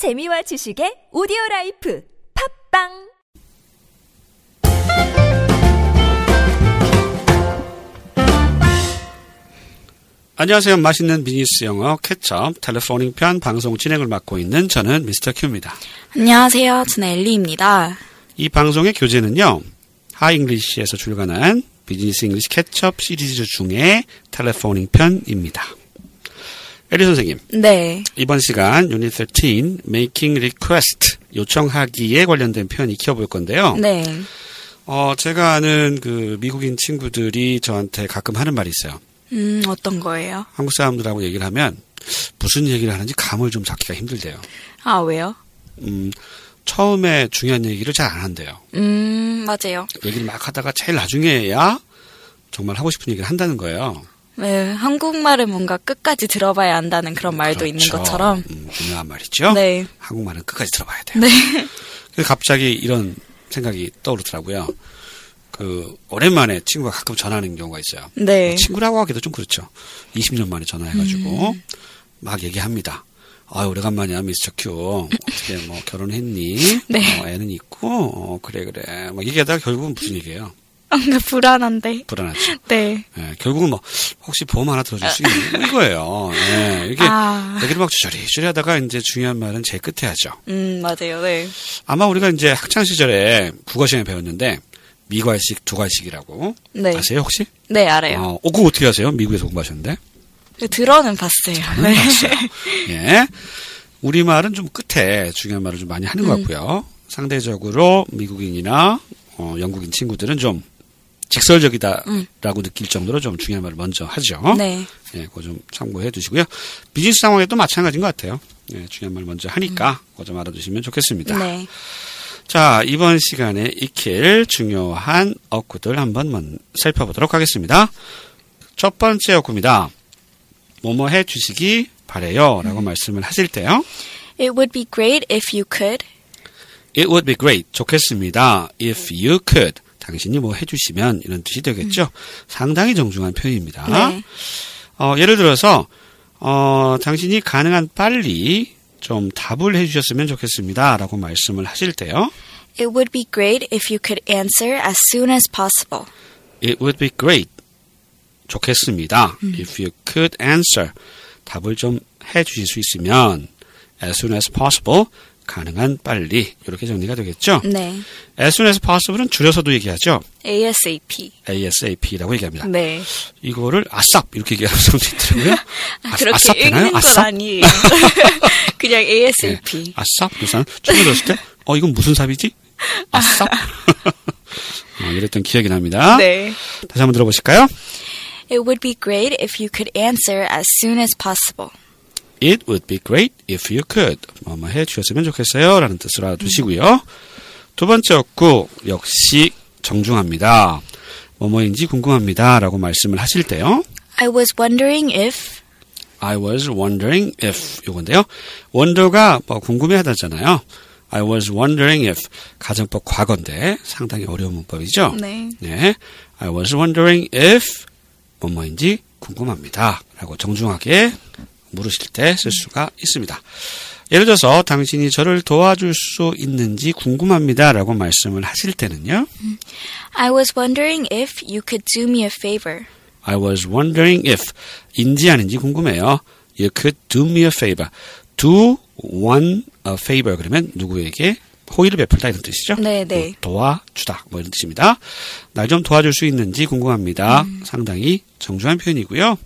재미와 지식의 오디오 라이프 팟빵 안녕하세요. 맛있는 비즈니스 영어 Ketchup Telephoning 편 방송 진행을 맡고 있는 저는 미스터 큐입니다. 안녕하세요. 저는 엘리입니다. 이 방송의 교재는요. 하이잉글리시에서 출간한 Business English Ketchup 시리즈 중에 Telephoning 편입니다. 엘리 선생님, 네. 이번 시간 유닛 13 Making Request 요청하기에 관련된 표현 익혀 볼 건데요. 네. 어, 제가 아는 그 미국인 친구들이 저한테 가끔 하는 말이 있어요. 음, 어떤 거예요? 한국 사람들하고 얘기를 하면 무슨 얘기를 하는지 감을 좀 잡기가 힘들대요. 아, 왜요? 음, 처음에 중요한 얘기를 잘 안 한대요. 음, 맞아요. 얘기를 막 하다가 제일 나중에야 정말 하고 싶은 얘기를 한다는 거예요. 네, 한국말은 뭔가 끝까지 들어봐야 한다는 그런 말도 있는 그렇죠. 것처럼. 음, 중요한 말이죠. 네. 한국말은 끝까지 들어봐야 돼요. 네. 갑자기 이런 생각이 떠오르더라고요. 그 오랜만에 친구가 가끔 전화하는 경우가 있어요. 네. 뭐 친구라고 하기도 좀 그렇죠. 20년 만에 전화해가지고 음. 막 얘기합니다. 아유 오래간만이야 미스터 큐 어떻게 뭐 결혼했니? 네. 어, 애는 있고 어, 그래 그래 막 얘기하다가 결국은 무슨 얘기예요? 뭔가 불안한데. 불안하죠. 네. 예, 결국은 뭐 혹시 보험 하나 들어줄 수 있는 이거예요. 예, 이게 아. 얘기를 막 주저리주저리 하다가 이제 중요한 말은 제일 끝에 하죠. 음, 맞아요. 네. 아마 우리가 이제 학창 시절에 국어 시간에 배웠는데 미괄식, 두괄식이라고 네. 아세요 혹시? 네, 알아요. 어, 어, 그거 어떻게 아세요? 미국에서 공부하셨는데? 들어는 봤어요. 네. 봤어요. 예. 우리 말은 좀 끝에 중요한 말을 좀 많이 하는 것 같고요. 상대적으로 미국인이나 어, 영국인 친구들은 좀 직설적이다라고 느낄 정도로 좀 중요한 말을 먼저 하죠. 네. 예, 그거 좀 참고해 두시고요. 비즈니스 상황에도 마찬가지인 것 같아요. 예, 중요한 말 먼저 하니까 그거 좀 알아두시면 좋겠습니다. 네. 자, 이번 시간에 익힐 중요한 어구들 한번 먼- 살펴보도록 하겠습니다. 첫 번째 어구입니다. 뭐뭐 해 주시기 바래요. 라고 말씀을 하실 때요. It would be great if you could. It would be great. 좋겠습니다. If you could. 당신이 뭐 해주시면 이런 뜻이 되겠죠. 상당히 정중한 표현입니다. 네. 어, 예를 들어서 어, 당신이 가능한 빨리 좀 답을 해주셨으면 좋겠습니다. 라고 말씀을 하실 때요. It would be great if you could answer as soon as possible. It would be great. 좋겠습니다. If you could answer. 답을 좀 해주실 수 있으면 as soon as possible. 가능한 빨리. 이렇게 정리가 되겠죠. 네. as soon as possible은 줄여서도 얘기하죠. ASAP. ASAP라고 얘기합니다. 네. 이거를 아쌉 이렇게 얘기하는 사람도 있더라고요. 아, 아, 그렇게? 읽는 건 아쌉? 아니에요. 그냥 ASAP. 아쌉? 무슨 처음 들었을 때, 어 이건 무슨 삽이지? 아쌉? 어, 이랬던 기억이 납니다. 네. 다시 한번 들어보실까요? It would be great if you could answer as soon as possible. It would be great if you could. 뭐뭐 해 주셨으면 좋겠어요. 라는 뜻으로 알아두시고요. 두 번째 어구, 역시 정중합니다. 뭐뭐인지 궁금합니다. 라고 말씀을 하실 때요. I was wondering if. I was wondering if 요건데요. wonder가 뭐 궁금해하다잖아요. I was wondering if 가정법 과거인데 상당히 어려운 문법이죠. 네. 네. I was wondering if 뭐뭐인지 궁금합니다. 라고 정중하게 물으실 때 쓸 수가 있습니다. 예를 들어서 당신이 저를 도와줄 수 있는지 궁금합니다. 라고 말씀을 하실 때는요. I was wondering if you could do me a favor. I was wondering if 인지 아닌지 궁금해요. You could do me a favor. Do one a favor 그러면 누구에게 호의를 베풀다 이런 뜻이죠. 네, 네. 뭐 도와주다 뭐 이런 뜻입니다. 날 좀 도와줄 수 있는지 궁금합니다. 음. 상당히 정중한 표현이고요.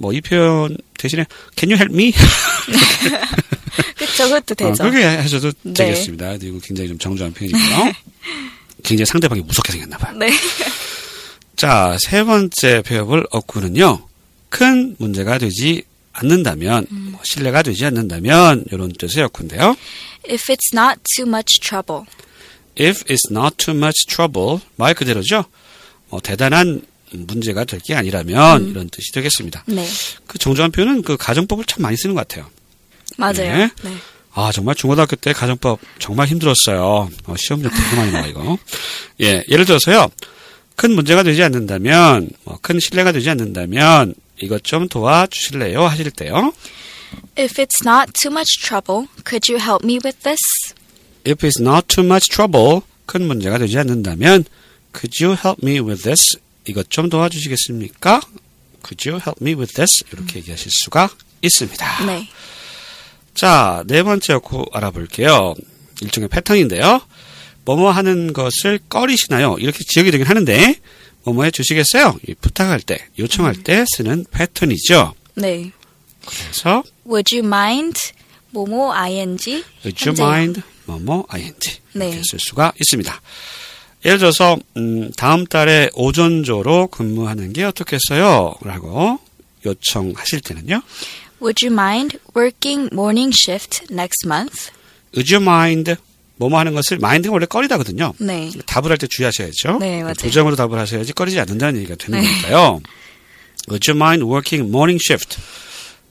뭐 이 표현 대신에 Can you help me? 그쵸, 그것도 어, 되죠. 그렇게 하셔도 네. 되겠습니다. 그리고 굉장히 좀 정중한 표현이고요. 굉장히 상대방이 무섭게 생겼나 봐요. 네. 자, 세 번째 배워볼 어구는요. 큰 문제가 되지 않는다면, 뭐 신뢰가 되지 않는다면 이런 뜻의 어구인데요. If it's not too much trouble. If it's not too much trouble, 말 그대로죠. 뭐 대단한 문제가 될 게 아니라면 이런 뜻이 되겠습니다. 네. 그 정중한 표현은 그 가정법을 참 많이 쓰는 것 같아요. 맞아요. 네. 네. 아, 정말 중고등학교 때 가정법 정말 힘들었어요. 어, 시험도 되게 많이 나와, 이거. 예, 예를 들어서요. 큰 문제가 되지 않는다면, 뭐, 큰 신뢰가 되지 않는다면, 이것 좀 도와주실래요? 하실 때요. If it's not too much trouble, could you help me with this? If it's not too much trouble, 큰 문제가 되지 않는다면, could you help me with this? 이것 좀 도와주시겠습니까? Could you help me with this? 이렇게 얘기하실 수가 있습니다. 네. 자, 네 번째 고 알아볼게요. 일종의 패턴인데요. 뭐뭐 하는 것을 꺼리시나요? 이렇게 지역이 되긴 하는데, 뭐뭐 해 주시겠어요? 이 부탁할 때, 요청할 때 쓰는 패턴이죠. 네. 그래서, Would you mind? 뭐뭐 ing? would you 현재요. mind? 뭐뭐 ing. 이렇게 네. 쓸 수가 있습니다. 예를 들어서, 음, 다음 달에 오전조로 근무하는 게 어떻겠어요? 라고 요청하실 때는요. Would you mind working morning shift next month? Would you mind? 뭐뭐 하는 것을 mind가 원래 꺼리다거든요. 네. 답을 할 때 주의하셔야죠. 네, 맞아요. 부정으로 답을 하셔야지 꺼리지 않는다는 얘기가 되는 네. 거니까요. Would you mind working morning shift?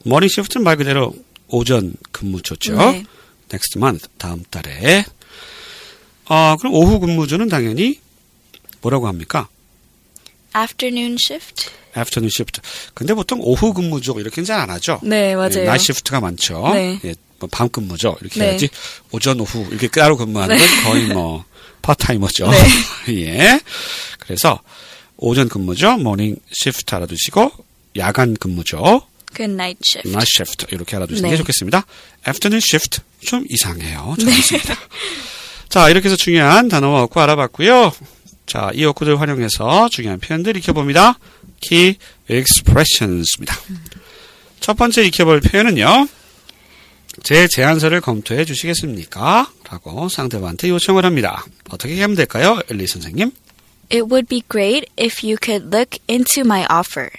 morning shift는 말 그대로 오전 근무조죠. 네. next month 다음 달에. 어, 그럼 오후 근무조는 당연히 뭐라고 합니까? Afternoon shift? afternoon shift. 근데 보통 오후 근무조 이렇게는 잘안 하죠. 네, 예, 맞아요. night shift가 많죠. 네. 예, 뭐 밤 근무조. 이렇게 네. 해야지. 오전 오후 이렇게 따로 근무하는 건 거의 뭐 파트타이머죠. 네. 예. 그래서 오전 근무조. morning shift 알아두시고 야간 근무조. Good night shift. night shift 이렇게 알아두시는 네. 게 좋겠습니다. afternoon shift 좀 이상해요. 잘했습니다. 자, 이렇게 해서 중요한 단어와 어구 알아봤고요. 자, 이 어구들 활용해서 중요한 표현들 익혀봅니다. key expressions입니다. 첫 번째 익혀볼 표현은요. 제 제안서를 검토해 주시겠습니까? 라고 상대방한테 요청을 합니다. 어떻게 하면 될까요? 엘리 선생님? It would be great if you could look into my offer.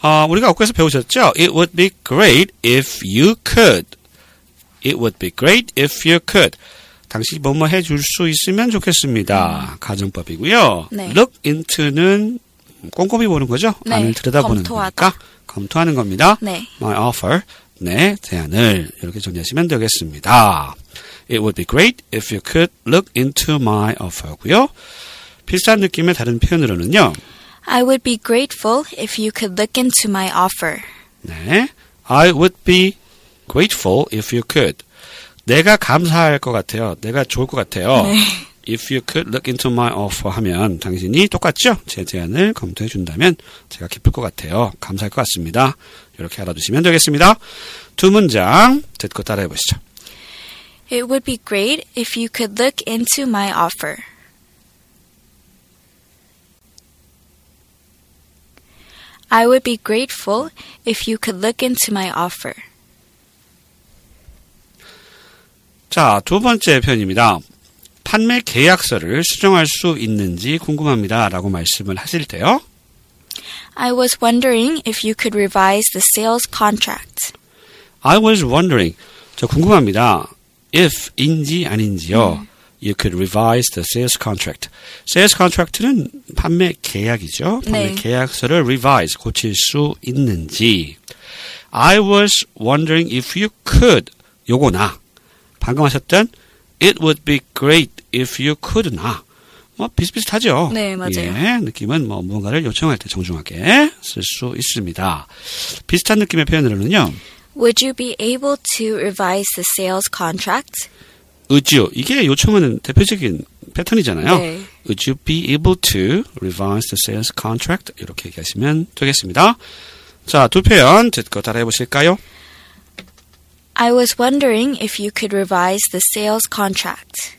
아, 우리가 어구에서 배우셨죠? It would be great if you could. It would be great if you could. 당신이 뭐뭐 해줄 수 있으면 좋겠습니다. 가정법이고요. 네. Look into는 꼼꼼히 보는 거죠. 네, 안을 들여다보는 검토하다. 거니까 검토하는 겁니다. 네. My offer, 내 제안을 이렇게 정리하시면 되겠습니다. It would be great if you could look into my offer고요. 비슷한 느낌의 다른 표현으로는요. I would be grateful if you could look into my offer. 네. I would be grateful if you could. 내가 감사할 것 같아요. 내가 좋을 것 같아요. 네. If you could look into my offer 하면 당신이 똑같죠? 제 제안을 검토해 준다면 제가 기쁠 것 같아요. 감사할 것 같습니다. 이렇게 알아두시면 되겠습니다. 두 문장 듣고 따라해 보시죠. It would be great if you could look into my offer. I would be grateful if you could look into my offer. 자, 두 번째 표현입니다. 판매 계약서를 수정할 수 있는지 궁금합니다. 라고 말씀을 하실 때요. I was wondering if you could revise the sales contract. I was wondering. 저 궁금합니다. if인지 아닌지요. You could revise the sales contract. sales contract는 판매 계약이죠. 판매 네. 계약서를 revise, 고칠 수 있는지. I was wondering if you could. 요거나. 방금 하셨던 It would be great if you could나. 뭐 비슷비슷하죠. 네, 맞아요. 예, 느낌은 뭐 무언가를 요청할 때 정중하게 쓸 수 있습니다. 비슷한 느낌의 표현으로는요. Would you be able to revise the sales contract? 의지요. 이게 요청하는 대표적인 패턴이잖아요. 네. Would you be able to revise the sales contract? 이렇게 얘기하시면 되겠습니다. 자, 두 표현 듣고 따라해 보실까요? I was wondering if you could revise the sales contract.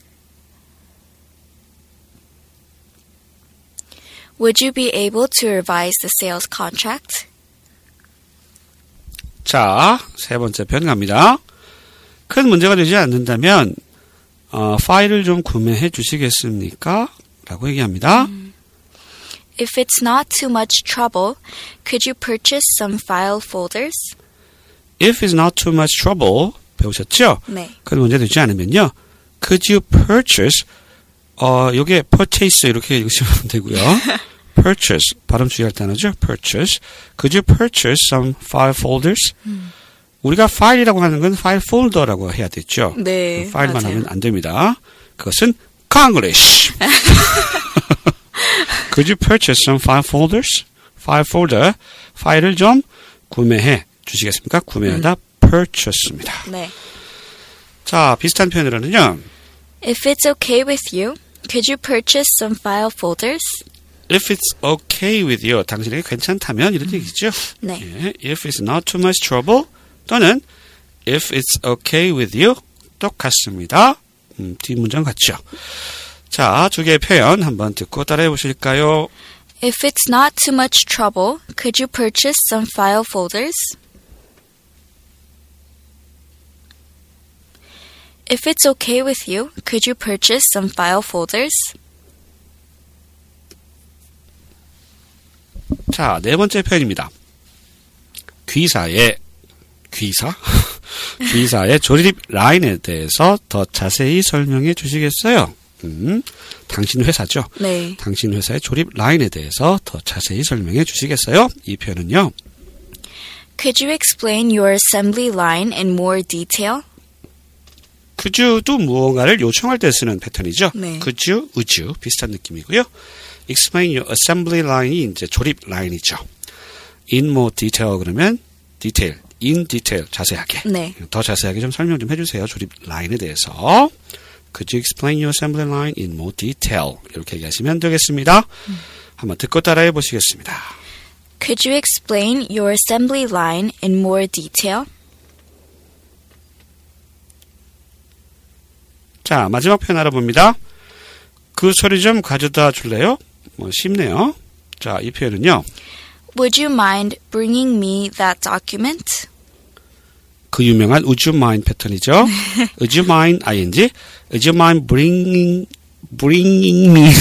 Would you be able to revise the sales contract? 자, 세 번째 표현 갑니다. 큰 문제가 되지 않는다면 어, 파일을 좀 구매해 주시겠습니까? 라고 얘기합니다. If it's not too much trouble, could you purchase some file folders? If it's not too much trouble 배우셨죠? 네. 큰 문제 되지 않으면요. Could you purchase 어, 요게 purchase 이렇게 읽으시면 되고요. purchase 발음 주의할 단어죠. purchase. Could you purchase some file folders? 우리가 파일이라고 하는 건 파일 폴더라고 해야 되죠. 네, 파일만 맞아요. 하면 안 됩니다. 그것은 Konglish. Could you purchase some file folders? file folder. 파일을 좀 구매해 주시겠습니까? 구매하다 purchase입니다. 네. 자, 비슷한 표현으로는요. If it's okay with you, could you purchase some file folders? If it's okay with you, 당신에게 괜찮다면 이런 얘기죠. 네. 예, if it's not too much trouble 또는 if it's okay with you 똑같습니다. 음, 뒷문장 같죠. 자, 두 개의 표현 한번 듣고 따라해 보실까요? If it's not too much trouble, could you purchase some file folders? If it's okay with you, could you purchase some file folders? 자, 네 번째 표현입니다. 귀사의 귀사? 귀사의 조립 라인에 대해서 더 자세히 설명해 주시겠어요? 음, 당신 회사죠. 네. 당신 회사의 조립 라인에 대해서 더 자세히 설명해 주시겠어요? 이 표현은요. Could you explain your assembly line in more detail? 그주도 무언가를 요청할 때 쓰는 패턴이죠. 네. 그주, 우주 비슷한 느낌이고요. explain your assembly line이 이제 조립 라인이죠. in more detail 그러면 detail, in detail 자세하게. 네. 더 자세하게 좀 설명 좀 해주세요. 조립 라인에 대해서. Could you explain your assembly line in more detail? 이렇게 얘기하시면 되겠습니다. 한번 듣고 따라해 보시겠습니다. Could you explain your assembly line in more detail? 자, 마지막 표현 알아봅니다. 그 소리 좀 가져다 줄래요? 뭐 쉽네요. 자, 이 표현은요. Would you mind bringing me that document? 그 유명한 Would you mind 패턴이죠. Would you mind ing? Would you mind bringing bringing me?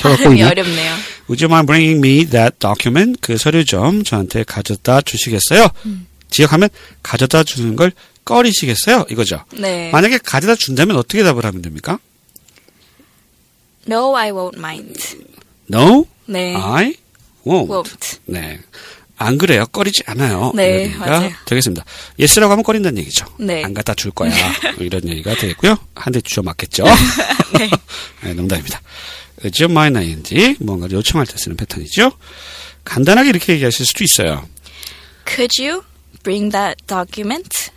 발음이. 어렵네요. Would you mind bringing me that document? 그 서류 좀 저한테 가져다 주시겠어요? 지역하면 가져다 주는 걸 꺼리시겠어요? 이거죠. 네. 만약에 가져다 준다면 어떻게 답을 하면 됩니까? No, I won't mind. No, 네. I won't. won't. 네. 안 그래요. 꺼리지 않아요. 네, 이런 얘기가 맞아요. 되겠습니다. Yes라고 하면 꺼린다는 얘기죠. 네. 안 갖다 줄 거야. 뭐 이런 얘기가 되겠고요. 한 대 주워 맞겠죠. 네. 네, 농담입니다. You mind ing 뭔가를 요청할 때 쓰는 패턴이죠. 간단하게 이렇게 얘기하실 수도 있어요. Could you bring that document?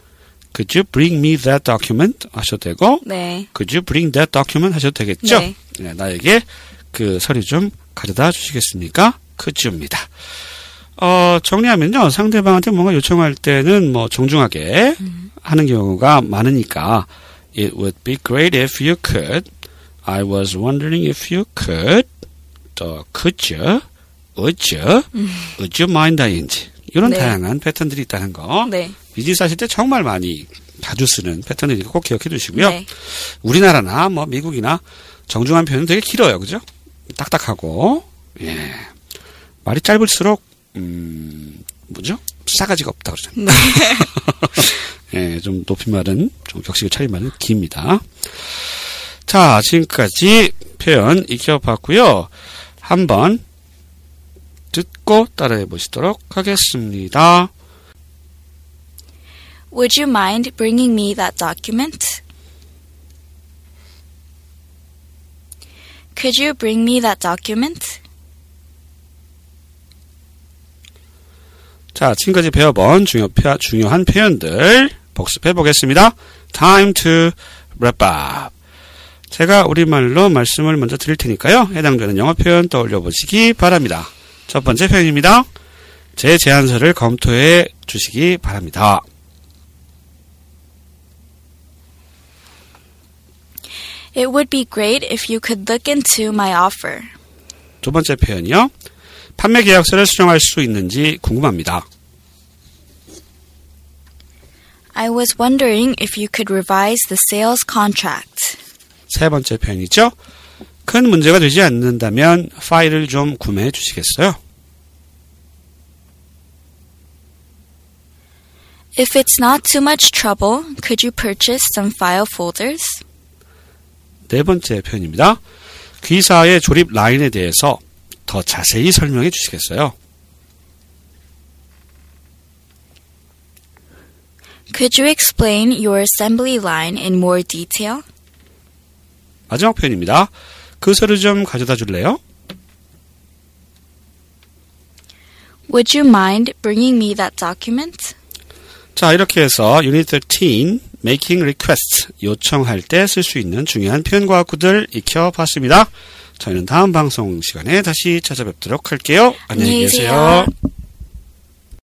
Could you bring me that document? 하셔도 되고 네. Could you bring that document? 하셔도 되겠죠. 네. 네, 나에게 그 서류 좀 가져다 주시겠습니까? Could you입니다. 어, 정리하면요. 상대방한테 뭔가 요청할 때는 뭐 정중하게 하는 경우가 많으니까 It would be great if you could. I was wondering if you could. 또 could you? would you? would you mind ing? 이런 네. 다양한 패턴들이 있다는 거. 네. 비즈니스 하실 때 정말 많이 자주 쓰는 패턴이니까 꼭 기억해 두시고요. 네. 우리나라나 뭐 미국이나 정중한 표현은 되게 길어요. 그죠? 딱딱하고, 예. 말이 짧을수록, 음, 뭐죠? 싸가지가 없다 그러잖아요. 예, 좀 높임말은, 좀 격식을 차린 말은 깁니다. 자, 지금까지 표현 익혀봤고요. 한번 듣고 따라해 보시도록 하겠습니다. Would you mind bringing me that document? Could you bring me that document? 자, 지금까지 배워본 중요, 표- 중요한 표현들 복습해 보겠습니다. Time to wrap up. 제가 우리말로 말씀을 먼저 드릴 테니까요. 해당되는 영어 표현 떠올려 보시기 바랍니다. 첫 번째 표현입니다. 제 제안서를 검토해 주시기 바랍니다. It would be great if you could look into my offer. 두 번째 표현이요. 판매 계약서를 수정할 수 있는지 궁금합니다. I was wondering if you could revise the sales contract. 세 번째 표현이죠. 큰 문제가 되지 않는다면 파일을 좀 구매해 주시겠어요? If it's not too much trouble, could you purchase some file folders? 네 번째 표현입니다. 귀사의 조립 라인에 대해서 더 자세히 설명해 주시겠어요? Could you explain your assembly line in more detail? 마지막 표현입니다. 그 서류 좀 가져다 줄래요? Would you mind bringing me that document? 자, 이렇게 해서 Unit 13, Making Requests, 요청할 때 쓸 수 있는 중요한 표현과 구들 익혀봤습니다. 저희는 다음 방송 시간에 다시 찾아뵙도록 할게요. 안녕히. 계세요.